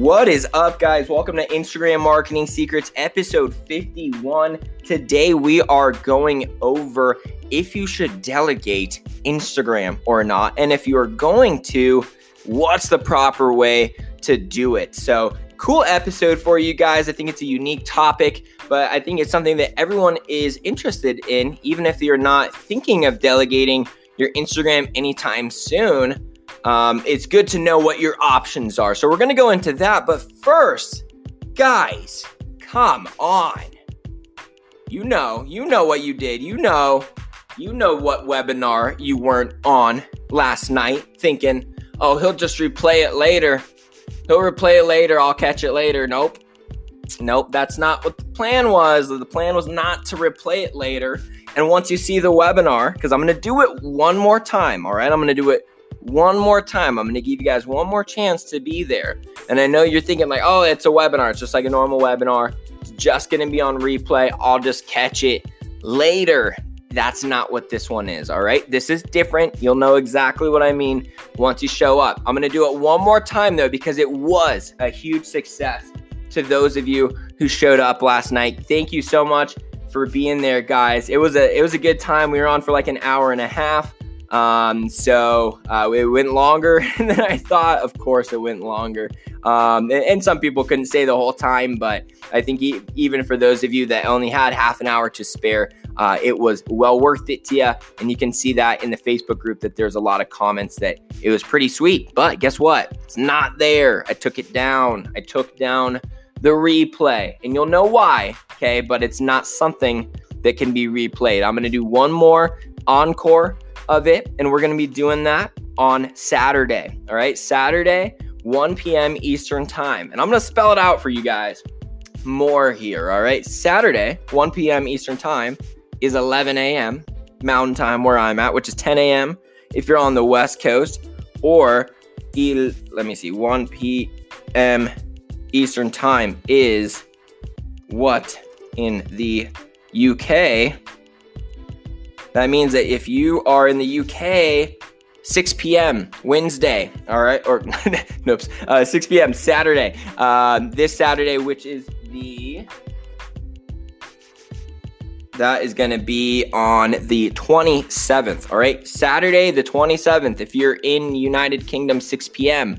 What is up, guys? Welcome to Instagram Marketing Secrets, episode 51. Today, we are going over if you should delegate Instagram or not. And if you are going to, what's the proper way to do it? So, cool episode for you guys. I think it's a unique topic, but I think it's something that everyone is interested in, even if you're not thinking of delegating your Instagram anytime soon um, it's good to know what your options are. So we're going to go into that. But first, guys, come on. You know, you know what you did. You know, you know what webinar you weren't on last night thinking, oh, he'll just replay it later. He'll replay it later. I'll catch it later. Nope. Nope, that's not what the plan was. The plan was not to replay it later. And once you see the webinar, because I'm going to do it one more time, all right? I'm going to do it one more time. I'm going to give you guys one more chance to be there. And I know you're thinking, like, oh, it's a webinar. It's just like a normal webinar. It's just going to be on replay. I'll just catch it later. That's not what this one is. All right. This is different. You'll know exactly what I mean once you show up. I'm going to do it one more time, though, because it was a huge success to those of you who showed up last night. Thank you so much for being there, guys. It was a it was a good time. We were on for like an hour and a half. Um, so uh, it went longer than I thought. Of course, it went longer. Um, and, and, some people couldn't stay the whole time, but I think e- even for those of you that only had half an hour to spare, uh, it was well worth it to you. And you can see that in the Facebook group that there's a lot of comments that it was pretty sweet. But guess what? It's not there. I took it down. I took down the replay, and you'll know why. Okay, but it's not something that can be replayed. I'm going to do one more encore of it. And we're going to be doing that on Saturday. All right. Saturday, 1 p.m. Eastern Time. And I'm going to spell it out for you guys more here. All right. Saturday, 1 p.m. Eastern Time is 11 a.m. Mountain Time where I'm at, which is 10 a.m. if you're on the West Coast, or let me see, 1 p.m. Eastern Time is what in the UK that means that if you are in the UK, 6 p.m. Wednesday, all right, or nope, uh, 6 p.m. Saturday, uh, this Saturday, which is the that is going to be on the 27th. All right, Saturday the 27th. If you're in United Kingdom, 6 p.m.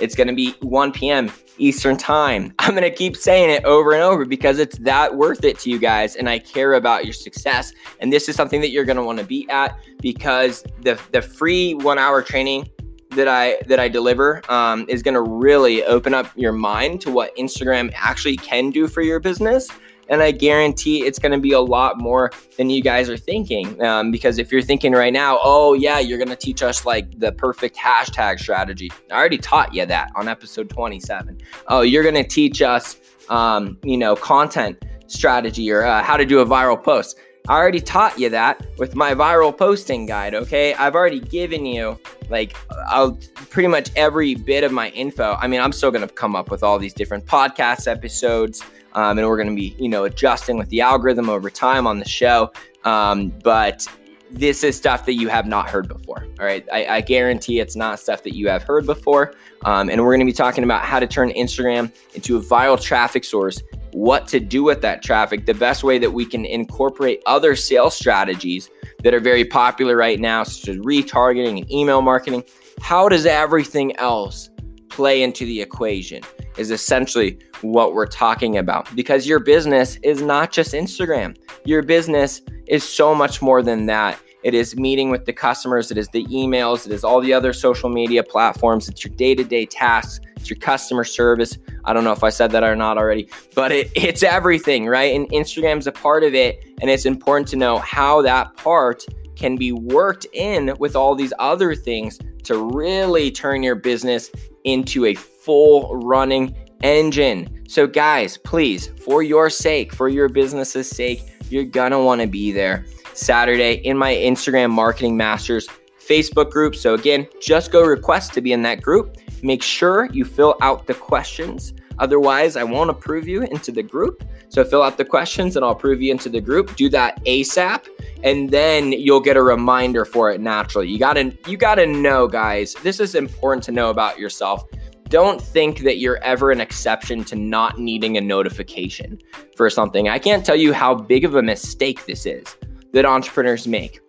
It's going to be 1 p.m. Eastern Time. I'm going to keep saying it over and over because it's that worth it to you guys and I care about your success. And this is something that you're going to want to be at because the the free 1-hour training that I that I deliver um, is going to really open up your mind to what Instagram actually can do for your business and I guarantee it's going to be a lot more than you guys are thinking. Um, because if you're thinking right now, oh, yeah, you're going to teach us like the perfect hashtag strategy. I already taught you that on episode 27. Oh, you're going to teach us, um, you know, content strategy or uh, how to do a viral post. I already taught you that with my viral posting guide, okay? I've already given you like I'll pretty much every bit of my info. I mean, I'm still going to come up with all these different podcast episodes, um, and we're going to be, you know, adjusting with the algorithm over time on the show. Um, but this is stuff that you have not heard before. All right. I, I guarantee it's not stuff that you have heard before. Um, and we're going to be talking about how to turn Instagram into a viral traffic source, what to do with that traffic, the best way that we can incorporate other sales strategies that are very popular right now, such as retargeting and email marketing. How does everything else play into the equation? Is essentially what we're talking about because your business is not just Instagram. Your business is so much more than that. It is meeting with the customers, it is the emails, it is all the other social media platforms, it's your day to day tasks, it's your customer service. I don't know if I said that or not already, but it, it's everything, right? And Instagram's a part of it. And it's important to know how that part can be worked in with all these other things to really turn your business into a full running engine. So, guys, please, for your sake, for your business's sake, you're gonna wanna be there Saturday in my Instagram Marketing Masters Facebook group. So, again, just go request to be in that group. Make sure you fill out the questions. Otherwise, I won't approve you into the group. So fill out the questions and I'll approve you into the group. Do that ASAP and then you'll get a reminder for it naturally. You got to you got to know guys, this is important to know about yourself don't think that you're ever an exception to not needing a notification for something. I can't tell you how big of a mistake this is that entrepreneurs make.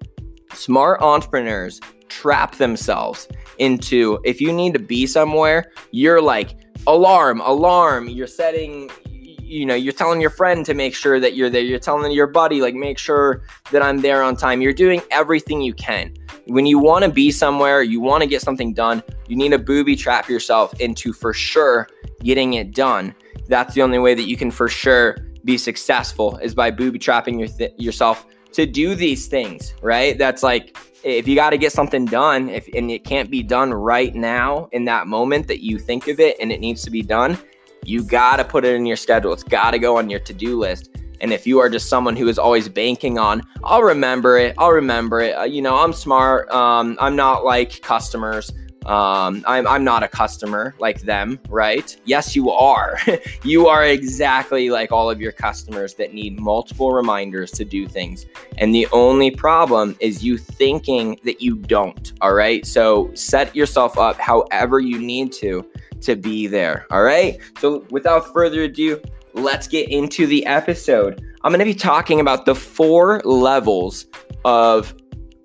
Smart entrepreneurs trap themselves into if you need to be somewhere, you're like, alarm, alarm. You're setting, you know, you're telling your friend to make sure that you're there. You're telling your buddy, like, make sure that I'm there on time. You're doing everything you can. When you want to be somewhere, you want to get something done, you need to booby trap yourself into for sure getting it done. That's the only way that you can for sure be successful is by booby trapping your th- yourself to do these things, right? That's like if you got to get something done, if and it can't be done right now in that moment that you think of it and it needs to be done, you got to put it in your schedule. It's got to go on your to-do list. And if you are just someone who is always banking on, I'll remember it, I'll remember it. Uh, you know, I'm smart. Um, I'm not like customers. Um, I'm, I'm not a customer like them, right? Yes, you are. you are exactly like all of your customers that need multiple reminders to do things. And the only problem is you thinking that you don't, all right? So set yourself up however you need to to be there, all right? So without further ado, let's get into the episode. I'm going to be talking about the four levels of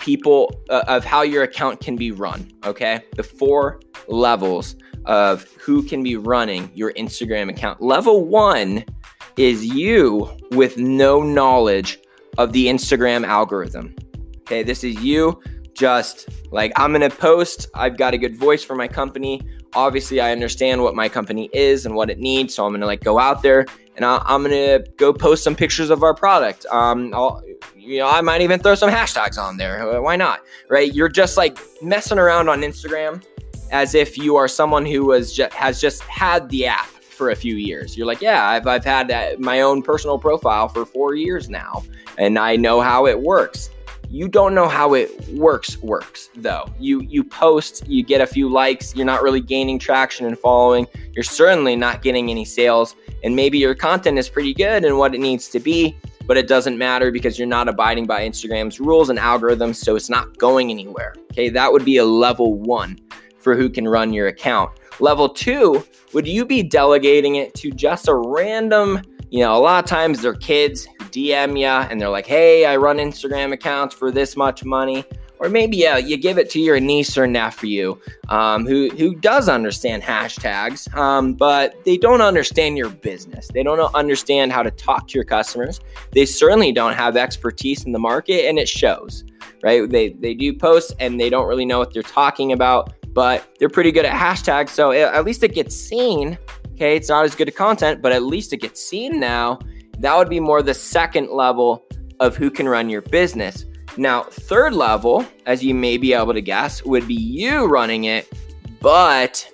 people uh, of how your account can be run. Okay. The four levels of who can be running your Instagram account. Level one is you with no knowledge of the Instagram algorithm. Okay. This is you just like, I'm to post. I've got a good voice for my company. Obviously, I understand what my company is and what it needs. So I'm to like go out there and i am to go post some pictures of our product. Um, I'll, you know, I might even throw some hashtags on there. Uh, why not? Right? You're just like messing around on Instagram as if you are someone who was just, has just had the app for a few years. You're like, yeah, I've, I've had my own personal profile for four years now, and I know how it works. You don't know how it works works though. You you post, you get a few likes, you're not really gaining traction and following. You're certainly not getting any sales, and maybe your content is pretty good and what it needs to be, but it doesn't matter because you're not abiding by Instagram's rules and algorithms, so it's not going anywhere. Okay, that would be a level one for who can run your account. Level two, would you be delegating it to just a random, you know, a lot of times they're kids who DM you and they're like, hey, I run Instagram accounts for this much money or maybe yeah, you give it to your niece or nephew um, who who does understand hashtags, um, but they don't understand your business. They don't understand how to talk to your customers. They certainly don't have expertise in the market, and it shows. Right? They they do posts and they don't really know what they're talking about, but they're pretty good at hashtags. So at least it gets seen. Okay, it's not as good at content, but at least it gets seen now. That would be more the second level of who can run your business. Now, third level, as you may be able to guess, would be you running it, but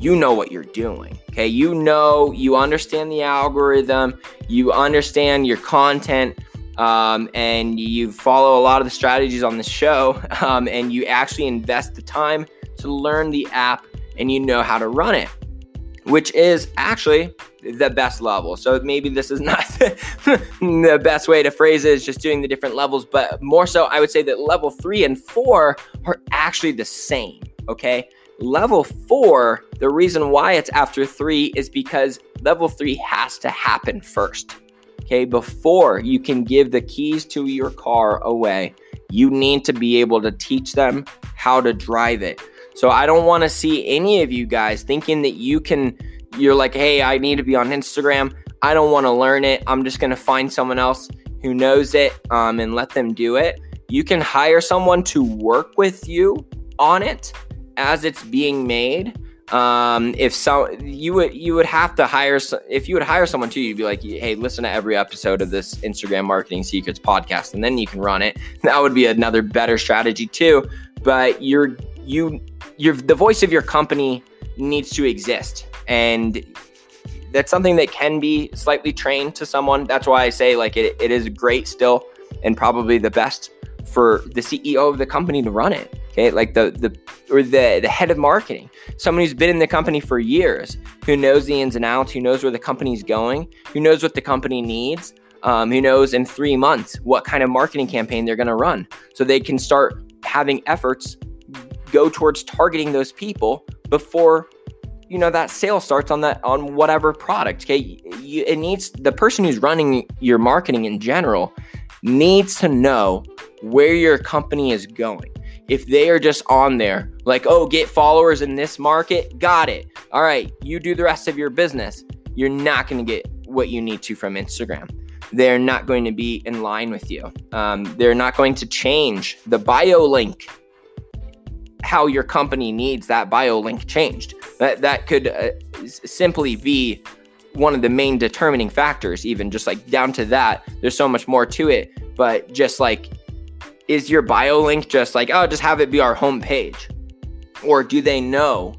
you know what you're doing. Okay. You know, you understand the algorithm, you understand your content, um, and you follow a lot of the strategies on the show, um, and you actually invest the time to learn the app and you know how to run it, which is actually the best level. So maybe this is not the best way to phrase it, is just doing the different levels, but more so, I would say that level three and four are actually the same. Okay. Level four, the reason why it's after three is because level three has to happen first. Okay. Before you can give the keys to your car away, you need to be able to teach them how to drive it. So I don't want to see any of you guys thinking that you can you're like, hey, I need to be on Instagram. I don't want to learn it. I'm just going to find someone else who knows it um, and let them do it. You can hire someone to work with you on it as it's being made. Um, if so, you would you would have to hire if you would hire someone too. You'd be like, hey, listen to every episode of this Instagram Marketing Secrets podcast, and then you can run it. That would be another better strategy too. But you're you you're the voice of your company needs to exist and that's something that can be slightly trained to someone. That's why I say like it, it is great still and probably the best for the CEO of the company to run it. Okay, like the the or the the head of marketing, someone who's been in the company for years, who knows the ins and outs, who knows where the company's going, who knows what the company needs, um, who knows in three months what kind of marketing campaign they're going to run, so they can start having efforts go towards targeting those people before you know that sale starts on that on whatever product okay? You, it needs the person who's running your marketing in general needs to know where your company is going. If they are just on there like oh get followers in this market got it. All right you do the rest of your business you're not going to get what you need to from instagram. They're not going to be in line with you. Um, they're not going to change the bio link how your company needs that bio link changed. That that could uh, simply be one of the main determining factors even just like down to that. There's so much more to it, but just like is your bio link just like oh just have it be our homepage? Or do they know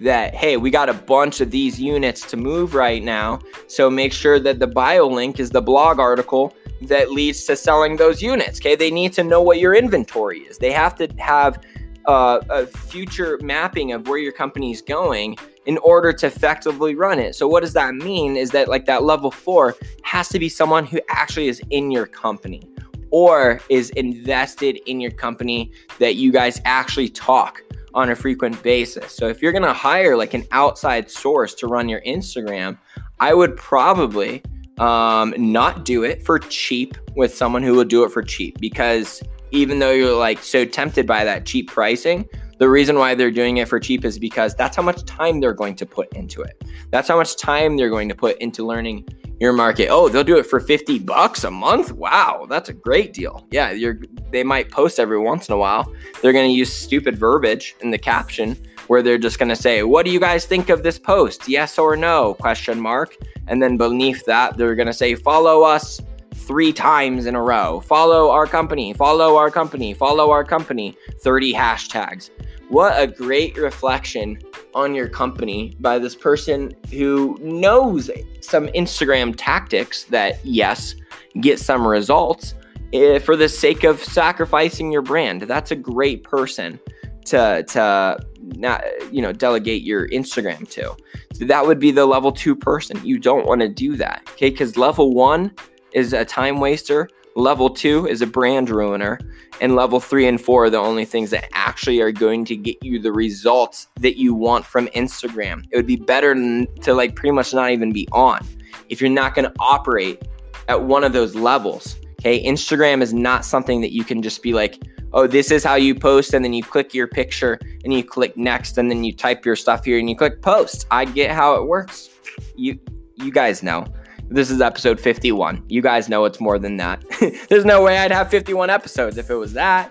that hey, we got a bunch of these units to move right now, so make sure that the bio link is the blog article that leads to selling those units. Okay, they need to know what your inventory is. They have to have uh, a future mapping of where your company is going in order to effectively run it. So what does that mean is that like that level 4 has to be someone who actually is in your company or is invested in your company that you guys actually talk on a frequent basis. So if you're going to hire like an outside source to run your Instagram, I would probably um, not do it for cheap with someone who will do it for cheap because even though you're like so tempted by that cheap pricing, the reason why they're doing it for cheap is because that's how much time they're going to put into it. That's how much time they're going to put into learning your market. Oh, they'll do it for 50 bucks a month? Wow, that's a great deal. Yeah, you're they might post every once in a while. They're going to use stupid verbiage in the caption where they're just going to say, "What do you guys think of this post? Yes or no?" question mark. And then beneath that, they're going to say, "Follow us three times in a row. Follow our company, follow our company, follow our company. 30 hashtags. What a great reflection on your company by this person who knows some Instagram tactics that, yes, get some results eh, for the sake of sacrificing your brand. That's a great person to to not you know delegate your Instagram to. So that would be the level 2 person. You don't want to do that. Okay? Cuz level 1 is a time waster. Level two is a brand ruiner. And level three and four are the only things that actually are going to get you the results that you want from Instagram. It would be better to like pretty much not even be on if you're not going to operate at one of those levels. Okay. Instagram is not something that you can just be like, oh, this is how you post. And then you click your picture and you click next. And then you type your stuff here and you click post. I get how it works. You, you guys know. This is episode 51. You guys know it's more than that. There's no way I'd have 51 episodes if it was that.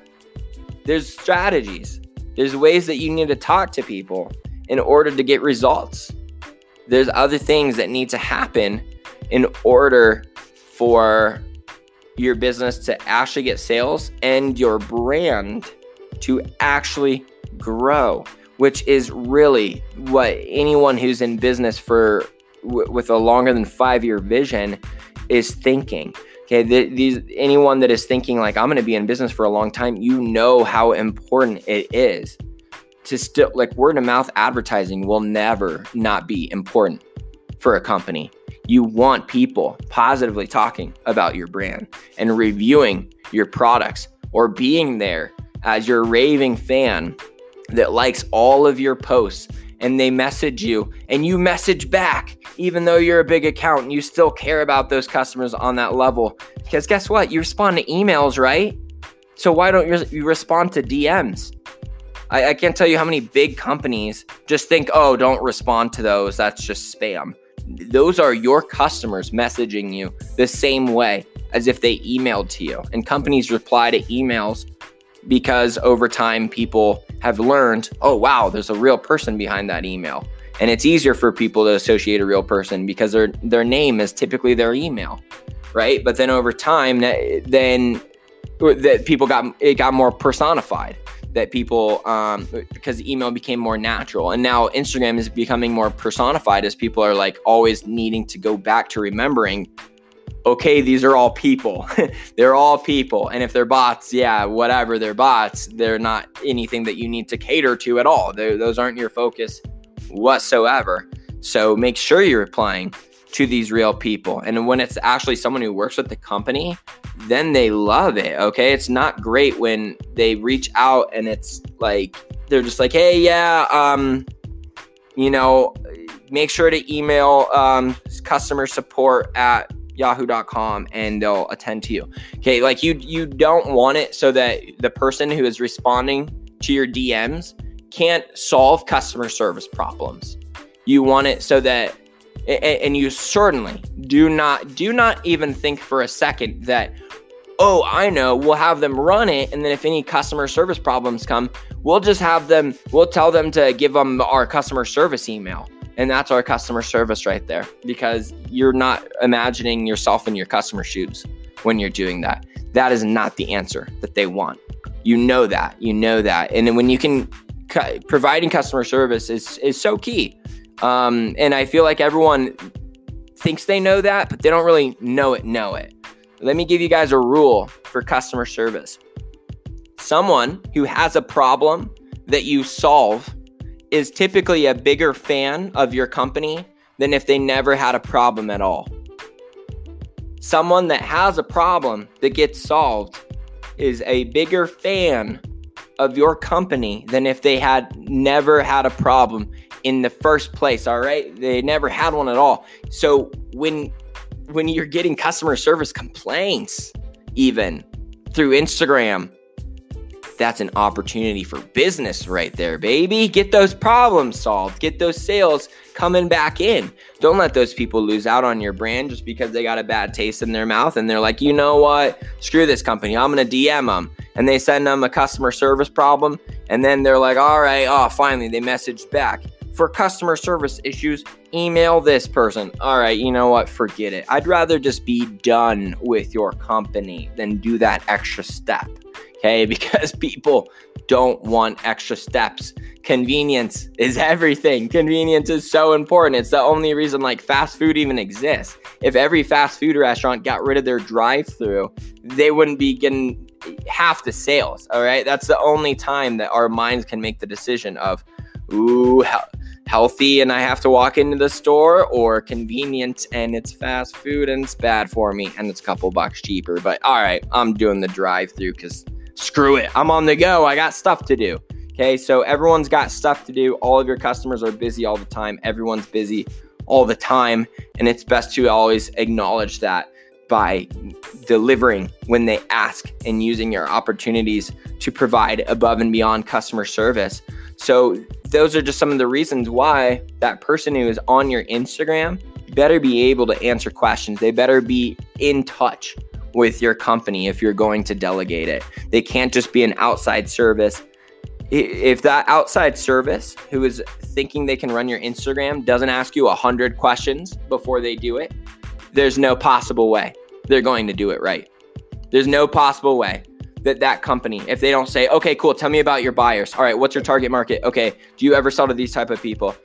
There's strategies, there's ways that you need to talk to people in order to get results. There's other things that need to happen in order for your business to actually get sales and your brand to actually grow, which is really what anyone who's in business for w- with a longer than five year vision is thinking. Okay, th- these anyone that is thinking like I'm going to be in business for a long time, you know how important it is to still like word of mouth advertising will never not be important for a company. You want people positively talking about your brand and reviewing your products or being there as your raving fan that likes all of your posts and they message you and you message back, even though you're a big account and you still care about those customers on that level. Because guess what? You respond to emails, right? So why don't you respond to DMs? I, I can't tell you how many big companies just think, oh, don't respond to those. That's just spam. Those are your customers messaging you the same way as if they emailed to you. And companies reply to emails because over time people have learned, oh, wow, there's a real person behind that email. And it's easier for people to associate a real person because their their name is typically their email, right? But then over time, then that people got it got more personified. That people um, because email became more natural, and now Instagram is becoming more personified as people are like always needing to go back to remembering okay, these are all people. they're all people. And if they're bots, yeah, whatever, they're bots. They're not anything that you need to cater to at all. They're, those aren't your focus whatsoever. So make sure you're applying to these real people. And when it's actually someone who works with the company, then they love it. Okay. It's not great when they reach out and it's like, they're just like, hey, yeah, um, you know, make sure to email um, customer support at yahoo.com and they'll attend to you. Okay, like you you don't want it so that the person who is responding to your DMs can't solve customer service problems. You want it so that and you certainly do not do not even think for a second that oh, I know, we'll have them run it and then if any customer service problems come, we'll just have them we'll tell them to give them our customer service email and that's our customer service right there because you're not imagining yourself in your customer shoes when you're doing that. That is not the answer that they want. You know that. You know that. And when you can, providing customer service is, is so key. Um, and I feel like everyone thinks they know that, but they don't really know it, know it. Let me give you guys a rule for customer service. Someone who has a problem that you solve is typically a bigger fan of your company than if they never had a problem at all. Someone that has a problem that gets solved is a bigger fan of your company than if they had never had a problem in the first place, all right? They never had one at all. So when when you're getting customer service complaints even through Instagram that's an opportunity for business right there, baby. Get those problems solved, get those sales coming back in. Don't let those people lose out on your brand just because they got a bad taste in their mouth and they're like, you know what? Screw this company. I'm going to DM them. And they send them a customer service problem. And then they're like, all right, oh, finally, they messaged back. For customer service issues, email this person. All right, you know what? Forget it. I'd rather just be done with your company than do that extra step okay? Because people don't want extra steps. Convenience is everything. Convenience is so important. It's the only reason like fast food even exists. If every fast food restaurant got rid of their drive-through, they wouldn't be getting half the sales, all right? That's the only time that our minds can make the decision of ooh, healthy and I have to walk into the store or convenient and it's fast food and it's bad for me and it's a couple bucks cheaper. But all right, I'm doing the drive through because screw it. I'm on the go. I got stuff to do. Okay. So everyone's got stuff to do. All of your customers are busy all the time. Everyone's busy all the time. And it's best to always acknowledge that by delivering when they ask and using your opportunities to provide above and beyond customer service. So, those are just some of the reasons why that person who is on your Instagram better be able to answer questions. They better be in touch with your company if you're going to delegate it. They can't just be an outside service. If that outside service who is thinking they can run your Instagram doesn't ask you a hundred questions before they do it, there's no possible way they're going to do it right. There's no possible way that that company, if they don't say, okay, cool, tell me about your buyers. All right, what's your target market? Okay, do you ever sell to these type of people?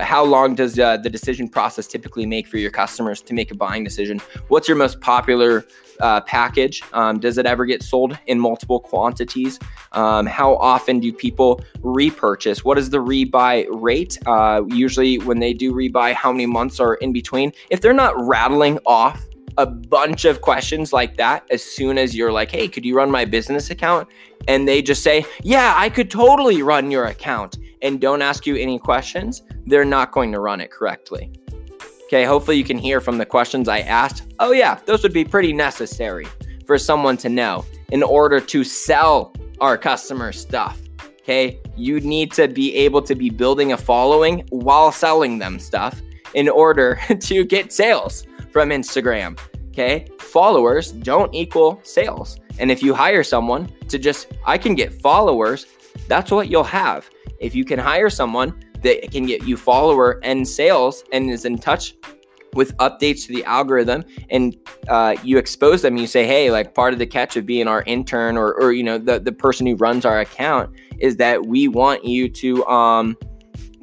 how long does uh, the decision process typically make for your customers to make a buying decision? What's your most popular uh, package? Um, does it ever get sold in multiple quantities? Um, how often do people repurchase? What is the rebuy rate? Uh, usually, when they do rebuy, how many months are in between? If they're not rattling off a bunch of questions like that as soon as you're like, hey, could you run my business account? And they just say, yeah, I could totally run your account and don't ask you any questions, they're not going to run it correctly. Okay, hopefully you can hear from the questions I asked. Oh, yeah, those would be pretty necessary for someone to know in order to sell our customer stuff. Okay, you need to be able to be building a following while selling them stuff in order to get sales from Instagram. Okay, followers don't equal sales. And if you hire someone to just, I can get followers, that's what you'll have. If you can hire someone that can get you follower and sales and is in touch with updates to the algorithm and uh, you expose them you say hey like part of the catch of being our intern or, or you know the, the person who runs our account is that we want you to um,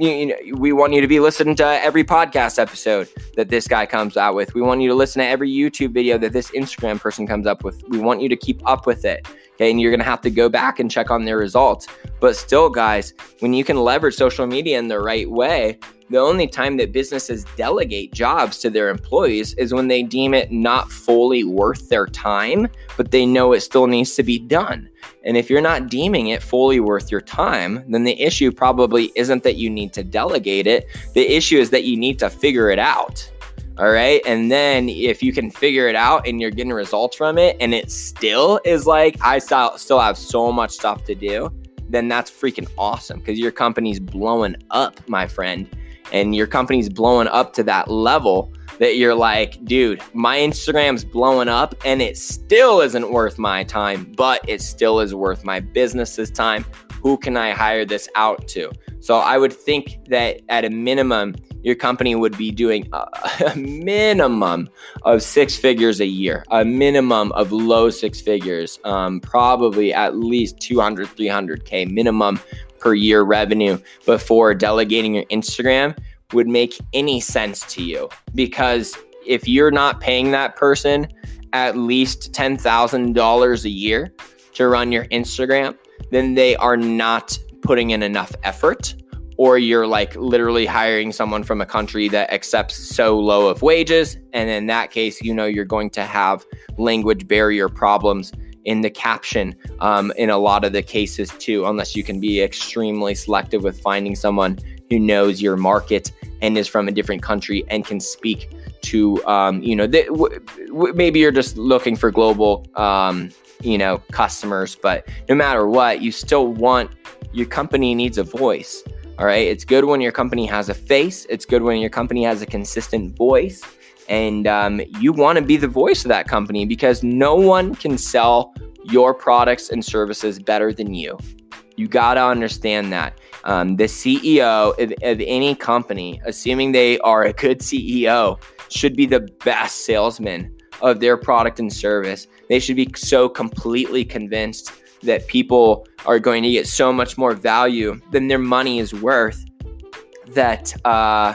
you know, we want you to be listening to every podcast episode that this guy comes out with. We want you to listen to every YouTube video that this Instagram person comes up with. We want you to keep up with it. And you're going to have to go back and check on their results. But still, guys, when you can leverage social media in the right way, the only time that businesses delegate jobs to their employees is when they deem it not fully worth their time, but they know it still needs to be done. And if you're not deeming it fully worth your time, then the issue probably isn't that you need to delegate it. The issue is that you need to figure it out. All right. And then if you can figure it out and you're getting results from it and it still is like, I still, have so much stuff to do, then that's freaking awesome because your company's blowing up, my friend. And your company's blowing up to that level that you're like, dude, my Instagram's blowing up and it still isn't worth my time, but it still is worth my business's time. Who can I hire this out to? So I would think that at a minimum, your company would be doing a, a, minimum of six figures a year, a minimum of low six figures, um, probably at least 200, 300K minimum per year revenue before delegating your Instagram would make any sense to you. Because if you're not paying that person at least $10,000 a year to run your Instagram, then they are not putting in enough effort or you're like literally hiring someone from a country that accepts so low of wages. And in that case, you know, you're going to have language barrier problems in the caption um, in a lot of the cases too, unless you can be extremely selective with finding someone who knows your market and is from a different country and can speak to, um, you know, w- w- maybe you're just looking for global, um, you know, customers, but no matter what, you still want your company needs a voice. All right. It's good when your company has a face. It's good when your company has a consistent voice. And um, you want to be the voice of that company because no one can sell your products and services better than you. You got to understand that. Um, the CEO of, of any company, assuming they are a good CEO, should be the best salesman of their product and service. They should be so completely convinced that people are going to get so much more value than their money is worth that uh,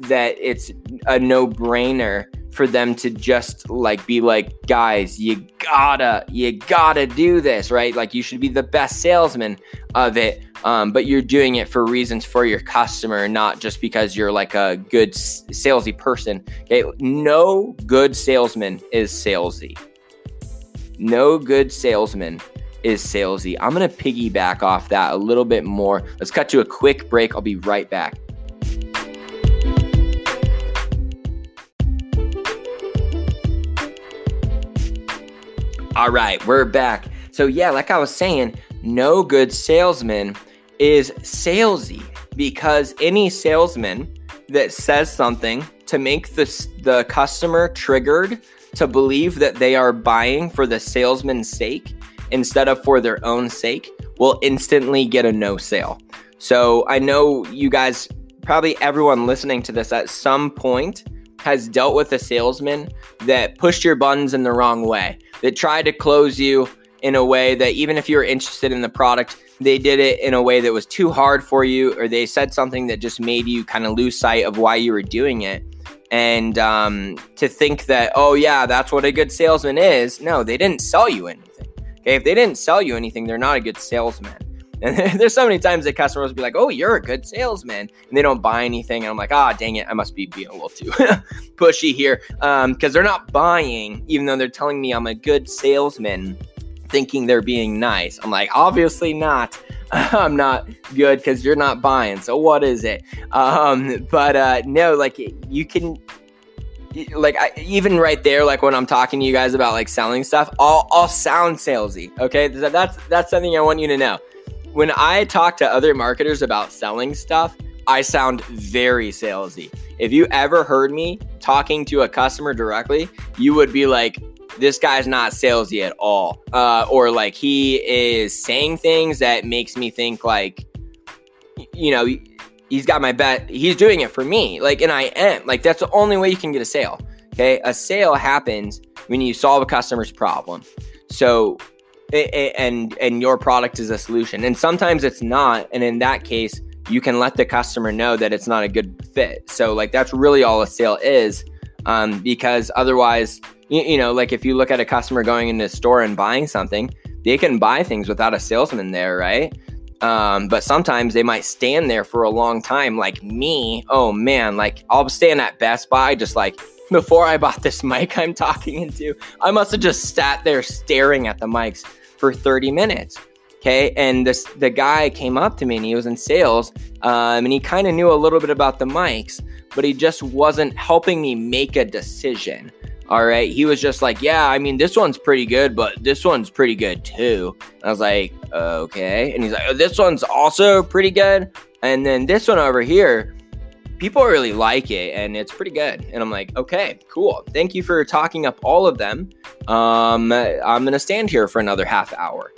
that it's a no-brainer for them to just like be like guys you gotta you gotta do this right like you should be the best salesman of it um, but you're doing it for reasons for your customer not just because you're like a good salesy person okay no good salesman is salesy no good salesman is salesy. I'm going to piggyback off that a little bit more. Let's cut to a quick break. I'll be right back. All right, we're back. So, yeah, like I was saying, no good salesman is salesy because any salesman that says something to make the, the customer triggered to believe that they are buying for the salesman's sake instead of for their own sake will instantly get a no sale. So I know you guys, probably everyone listening to this at some point has dealt with a salesman that pushed your buttons in the wrong way, that tried to close you in a way that even if you were interested in the product, they did it in a way that was too hard for you, or they said something that just made you kind of lose sight of why you were doing it. And um, to think that oh yeah that's what a good salesman is. No they didn't sell you anything. Okay if they didn't sell you anything they're not a good salesman and there's so many times that customers will be like oh you're a good salesman and they don't buy anything and i'm like ah oh, dang it i must be being a little too pushy here because um, they're not buying even though they're telling me i'm a good salesman thinking they're being nice i'm like obviously not I'm not good because you're not buying. So what is it? Um, but uh, no, like you can, like I, even right there, like when I'm talking to you guys about like selling stuff, I'll I'll sound salesy. Okay, that's that's something I want you to know. When I talk to other marketers about selling stuff, I sound very salesy. If you ever heard me talking to a customer directly, you would be like, this guy's not salesy at all. Uh, or like he is saying things that makes me think like, you know, he's got my bet. He's doing it for me. Like, and I am. Like, that's the only way you can get a sale. Okay. A sale happens when you solve a customer's problem. So, and and your product is a solution. And sometimes it's not. And in that case, you can let the customer know that it's not a good fit. So, like, that's really all a sale is. Um, because otherwise, you, you know, like if you look at a customer going into a store and buying something, they can buy things without a salesman there, right? Um, but sometimes they might stand there for a long time, like me. Oh man, like I'll stand at Best Buy just like before I bought this mic I'm talking into. I must have just sat there staring at the mics for 30 minutes. Okay. And this the guy came up to me and he was in sales. Um, and he kind of knew a little bit about the mics, but he just wasn't helping me make a decision. All right. He was just like, yeah, I mean, this one's pretty good, but this one's pretty good too. And I was like, okay. And he's like, oh, this one's also pretty good. And then this one over here, people really like it and it's pretty good. And I'm like, okay, cool. Thank you for talking up all of them. Um, I'm going to stand here for another half hour.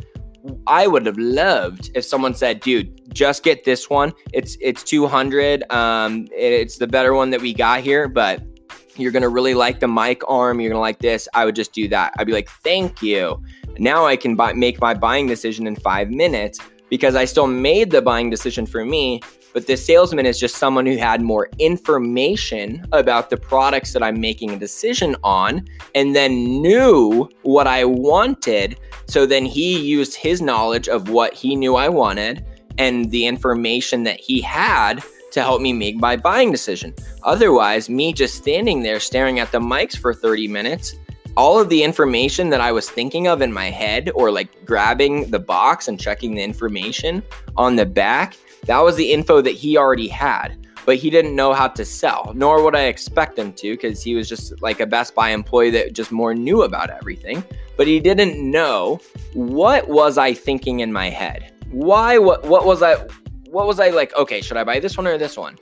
I would have loved if someone said, dude, just get this one. It's it's 200. Um, it's the better one that we got here, but you're gonna really like the mic arm. You're gonna like this. I would just do that. I'd be like, thank you. Now I can buy, make my buying decision in five minutes because I still made the buying decision for me. But the salesman is just someone who had more information about the products that I'm making a decision on and then knew what I wanted. So then he used his knowledge of what he knew I wanted and the information that he had to help me make my buying decision. Otherwise, me just standing there staring at the mics for 30 minutes, all of the information that I was thinking of in my head or like grabbing the box and checking the information on the back, that was the info that he already had. But he didn't know how to sell, nor would I expect him to, because he was just like a Best Buy employee that just more knew about everything. But he didn't know what was I thinking in my head. Why? What? What was I? what was I like? Okay, should I buy this one or this one?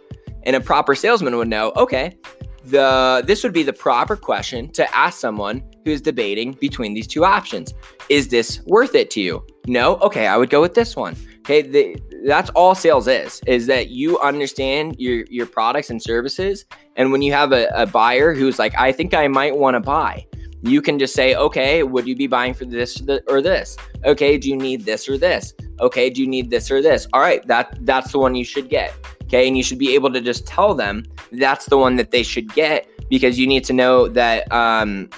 And a proper salesman would know. Okay, the this would be the proper question to ask someone who's debating between these two options. Is this worth it to you? No. Okay, I would go with this one. Okay, the, that's all sales is is that you understand your your products and services, and when you have a, a buyer who's like, I think I might want to buy, you can just say, okay, would you be buying for this or this? Okay, do you need this or this? Okay, do you need this or this? All right, that that's the one you should get. Okay, and you should be able to just tell them that's the one that they should get because you need to know that um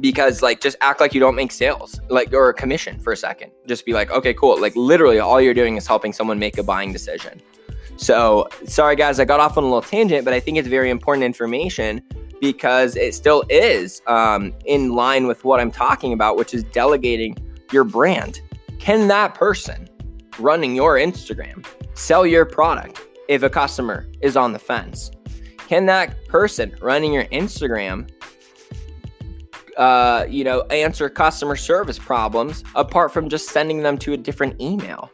because like just act like you don't make sales like or a commission for a second just be like okay cool like literally all you're doing is helping someone make a buying decision so sorry guys i got off on a little tangent but i think it's very important information because it still is um, in line with what I'm talking about, which is delegating your brand. Can that person running your Instagram sell your product if a customer is on the fence? Can that person running your Instagram, uh, you know, answer customer service problems apart from just sending them to a different email?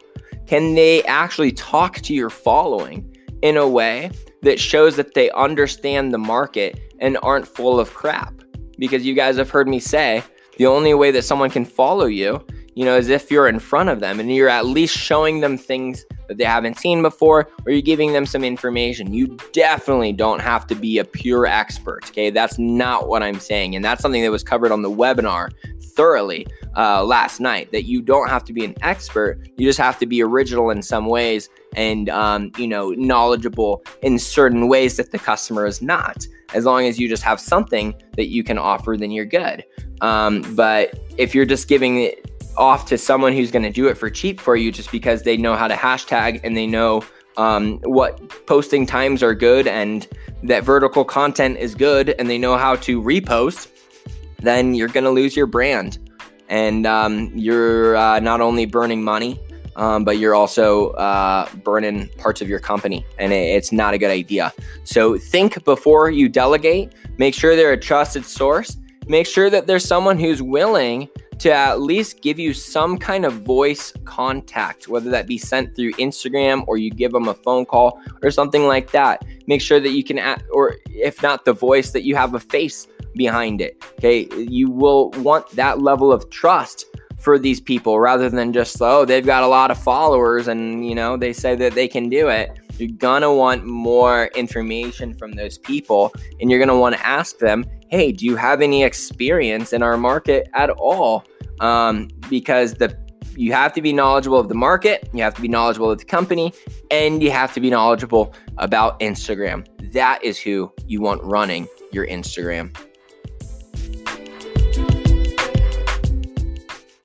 Can they actually talk to your following in a way that shows that they understand the market and aren't full of crap. Because you guys have heard me say the only way that someone can follow you, you know, as if you're in front of them and you're at least showing them things that they haven't seen before or you're giving them some information. You definitely don't have to be a pure expert. Okay. That's not what I'm saying. And that's something that was covered on the webinar thoroughly uh, last night that you don't have to be an expert. You just have to be original in some ways and, um, you know, knowledgeable in certain ways that the customer is not. As long as you just have something that you can offer, then you're good. Um, but if you're just giving it off to someone who's going to do it for cheap for you just because they know how to hashtag and they know um, what posting times are good and that vertical content is good and they know how to repost, then you're going to lose your brand. And um, you're uh, not only burning money, um, but you're also uh, burning parts of your company, and it, it's not a good idea. So think before you delegate. Make sure they're a trusted source. Make sure that there's someone who's willing to at least give you some kind of voice contact, whether that be sent through Instagram or you give them a phone call or something like that. Make sure that you can, add, or if not the voice, that you have a face behind it. Okay. You will want that level of trust for these people rather than just oh they've got a lot of followers and you know they say that they can do it you're gonna want more information from those people and you're gonna want to ask them hey do you have any experience in our market at all um, because the you have to be knowledgeable of the market you have to be knowledgeable of the company and you have to be knowledgeable about instagram. That is who you want running your instagram